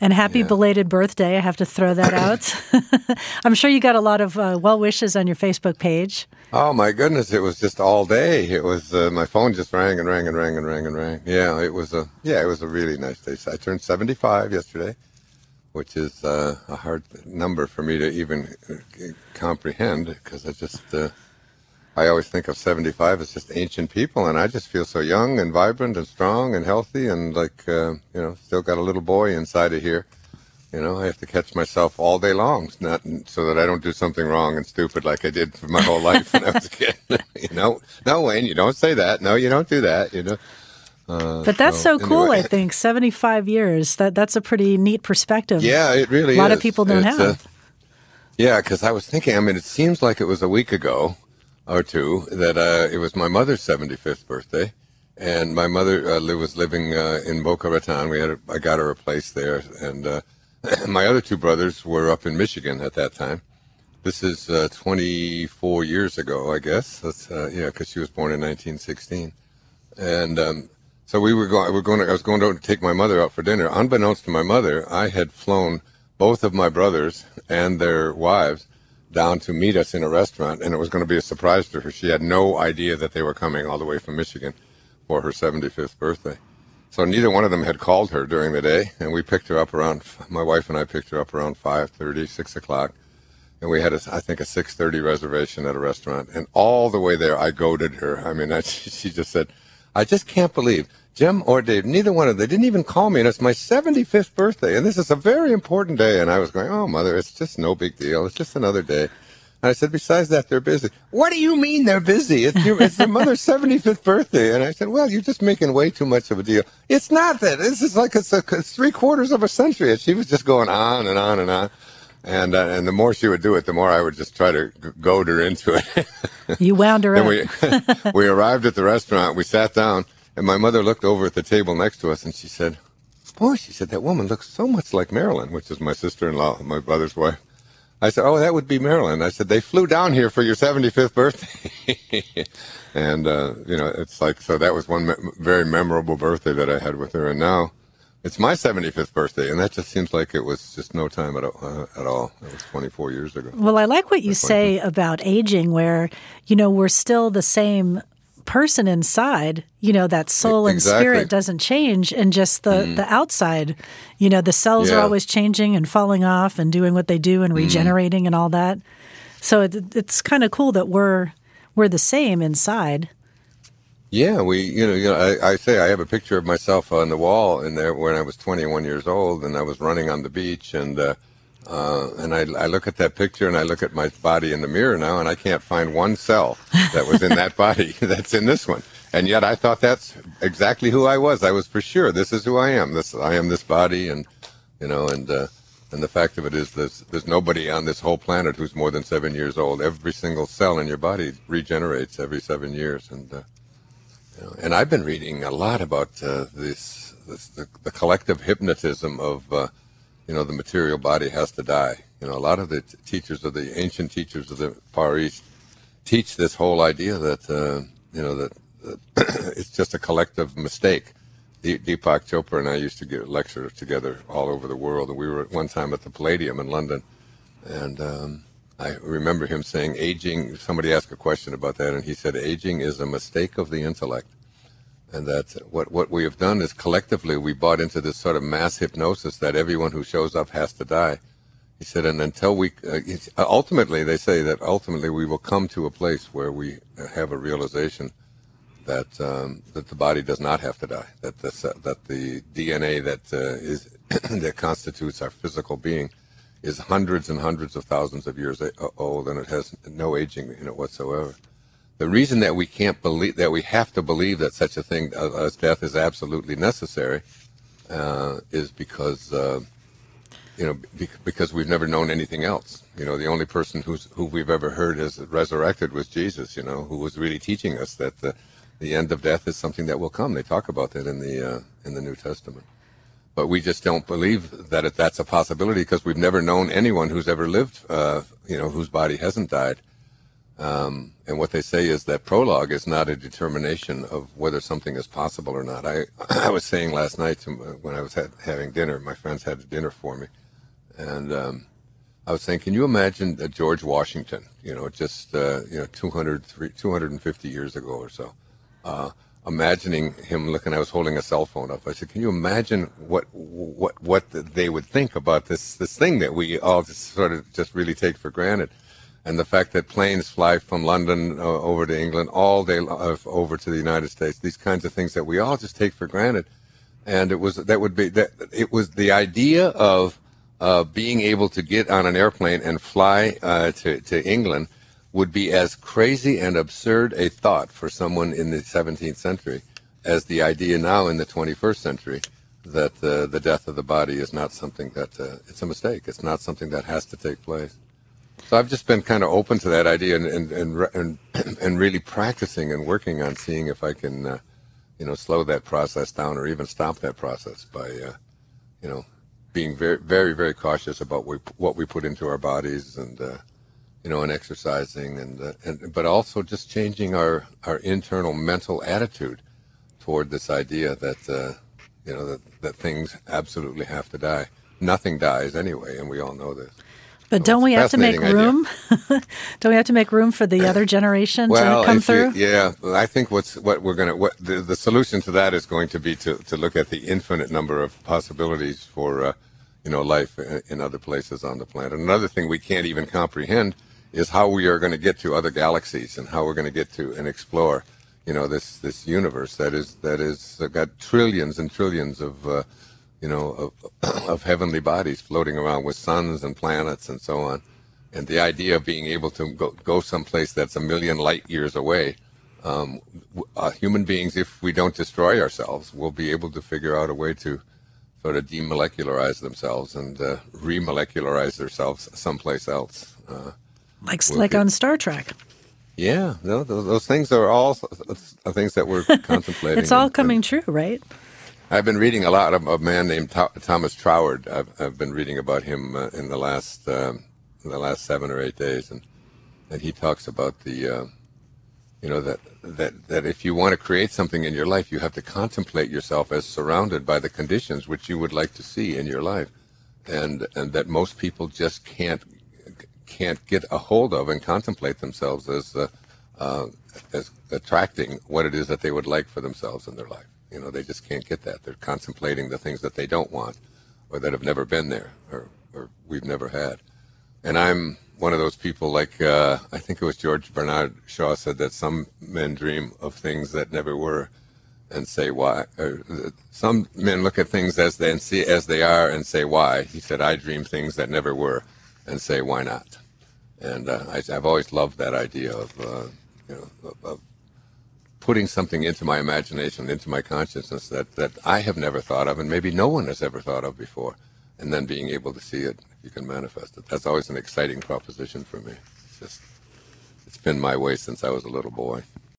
And happy yeah. belated birthday. I have to throw that out. I'm sure you got a lot of uh, well wishes on your Facebook page. Oh, my goodness. It was just all day. It was, uh, my phone just rang and rang and rang and rang and rang. Yeah, it was a, yeah, it was a really nice day. So I turned 75 yesterday, which is uh, a hard number for me to even uh, comprehend because I just, uh, I always think of 75 as just ancient people, and I just feel so young and vibrant and strong and healthy, and like uh, you know, still got a little boy inside of here. You know, I have to catch myself all day long, not so that I don't do something wrong and stupid like I did for my whole life when I was a kid. you know, no, Wayne, you don't say that. No, you don't do that. You know. Uh, but that's so, so cool. Anyway. I think seventy-five years. That that's a pretty neat perspective. Yeah, it really. Is a lot is. of people don't it's, uh, have. Uh, yeah, because I was thinking. I mean, it seems like it was a week ago or two that uh, it was my mother's 75th birthday, and my mother uh, was living uh, in Boca Raton. We had a, I got her a place there, and uh, my other two brothers were up in Michigan at that time. This is uh, 24 years ago, I guess. That's uh, yeah, because she was born in 1916, and um, so we were going. We are going. To, I was going to take my mother out for dinner. Unbeknownst to my mother, I had flown both of my brothers and their wives down to meet us in a restaurant, and it was going to be a surprise to her. She had no idea that they were coming all the way from Michigan for her 75th birthday. So neither one of them had called her during the day, and we picked her up around. My wife and I picked her up around 5:30, 6 o'clock, and we had, a, I think, a 6:30 reservation at a restaurant. And all the way there, I goaded her. I mean, I, she just said, "I just can't believe." Jim or Dave, neither one of them, they didn't even call me, and it's my 75th birthday, and this is a very important day. And I was going, oh, mother, it's just no big deal. It's just another day. And I said, besides that, they're busy. What do you mean they're busy? It's, your, it's their mother's 75th birthday. And I said, well, you're just making way too much of a deal. It's not that. This is like it's, a, it's three quarters of a century. And she was just going on and on and on. And uh, and the more she would do it, the more I would just try to goad her into it. you wound her up. we, we arrived at the restaurant. We sat down and my mother looked over at the table next to us and she said, Boy, she said, that woman looks so much like Marilyn, which is my sister in law, my brother's wife. I said, Oh, that would be Marilyn. I said, They flew down here for your 75th birthday. and, uh, you know, it's like, so that was one me- very memorable birthday that I had with her. And now it's my 75th birthday. And that just seems like it was just no time at, uh, at all. It was 24 years ago. Well, I like what you say about aging, where, you know, we're still the same person inside, you know, that soul and exactly. spirit doesn't change, and just the mm. the outside, you know, the cells yeah. are always changing and falling off and doing what they do and mm-hmm. regenerating mm. and all that. So it, it's kind of cool that we're we're the same inside. Yeah, we, you know, you know, I, I, say I have a picture of myself on the wall in there when I was 21 years old, and I was running on the beach, and uh, uh, and I, I, look at that picture and I look at my body in the mirror now, and I can't find one cell that was in that body that's in this one. And yet I thought that's exactly who I was. I was for sure this is who I am. This I am this body, and you know, and uh, and the fact of it is, there's there's nobody on this whole planet who's more than seven years old. Every single cell in your body regenerates every seven years, and uh, and I've been reading a lot about uh, this, this the, the collective hypnotism of uh, you know, the material body has to die. You know, a lot of the t- teachers of the ancient teachers of the Far East teach this whole idea that, uh, you know, that, that it's just a collective mistake. D- Deepak Chopra and I used to get lectures together all over the world, and we were at one time at the Palladium in London, and um, I remember him saying, "Aging." Somebody asked a question about that, and he said, "Aging is a mistake of the intellect." and that what what we have done is collectively we bought into this sort of mass hypnosis that everyone who shows up has to die. He said, and until we uh, ultimately they say that ultimately we will come to a place where we have a realization that um, that the body does not have to die, that the that the DNA that uh, is that constitutes our physical being is hundreds and hundreds of thousands of years old, and it has no aging in it whatsoever the reason that we can't believe that we have to believe that such a thing as death is absolutely necessary uh, is because uh, you know be- because we've never known anything else. You know, the only person who's who we've ever heard is resurrected was Jesus. You know, who was really teaching us that the the end of death is something that will come. They talk about that in the uh, in the New Testament. But we just don't believe that it, that's a possibility because we've never known anyone who's ever lived, uh, you know, whose body hasn't died Um, and what they say is that prologue is not a determination of whether something is possible or not. I, I was saying last night to, when I was having dinner, my friends had dinner for me, and um, I was saying, can you imagine George Washington, you know, just, uh, you know, 200, 250 years ago or so, uh, imagining him looking, I was holding a cell phone up. I said, can you imagine what, what, what they would think about this, this thing that we all just sort of just really take for granted? And the fact that planes fly from London uh, over to England all day uh, over to the United States, these kinds of things that we all just take for granted. And it was, that would be, that it was the idea of, uh, being able to get on an airplane and fly uh, to, to England would be as crazy and absurd a thought for someone in the 17th century as the idea now in the 21st century that uh, the death of the body is not something that uh, it's a mistake. It's not something that has to take place. So I've just been kind of open to that idea and and and and, and really practicing and working on seeing if I can, uh, you know, slow that process down or even stop that process by, uh, you know, being very, very, very cautious about we, what we put into our bodies and, uh, you know, and exercising and, uh, and, but also just changing our, our internal mental attitude toward this idea that, uh, you know, that, that things absolutely have to die. Nothing dies anyway, and we all know this. But so don't we have to make room? don't we have to make room for the other generation well, to come through? You, yeah, I think what's what we're going to what the, the solution to that is going to be to, to look at the infinite number of possibilities for uh, you know, life in other places on the planet. Another thing we can't even comprehend is how we are going to get to other galaxies and how we're going to get to and explore, you know, this this universe that is that is uh, got trillions and trillions of, uh, you know, of, of heavenly bodies floating around with suns and planets and so on. And the idea of being able to go, go someplace that's a million light years away, um, uh, human beings, if we don't destroy ourselves, will be able to figure out a way to sort of demolecularize themselves and uh, remolecularize themselves someplace else. Uh, like like be, on Star Trek. Yeah, no, those, those, things are all things that we're contemplating. it's all and, coming and true, right? I've been reading a lot of a man named Thomas Troward. I've, I've, been reading about him uh, in the last um, in the last seven or eight days, and and he talks about the uh, you know that that that if you want to create something in your life you have to contemplate yourself as surrounded by the conditions which you would like to see in your life and and that most people just can't can't get a hold of and contemplate themselves as uh, uh, as attracting what it is that they would like for themselves in their life you know they just can't get that they're contemplating the things that they don't want or that have never been there or, or we've never had and i'm one of those people like uh, I think it was George Bernard Shaw said that some men dream of things that never were and say why. Or, some men look at things as they and see as they are and say why. He said I dream things that never were and say why not. And uh, I, have always loved that idea of uh, you know of, of putting something into my imagination, into my consciousness that that I have never thought of and maybe no one has ever thought of before and then being able to see it, you can manifest it. That's always an exciting proposition for me. It's just, it's been my way since I was a little boy.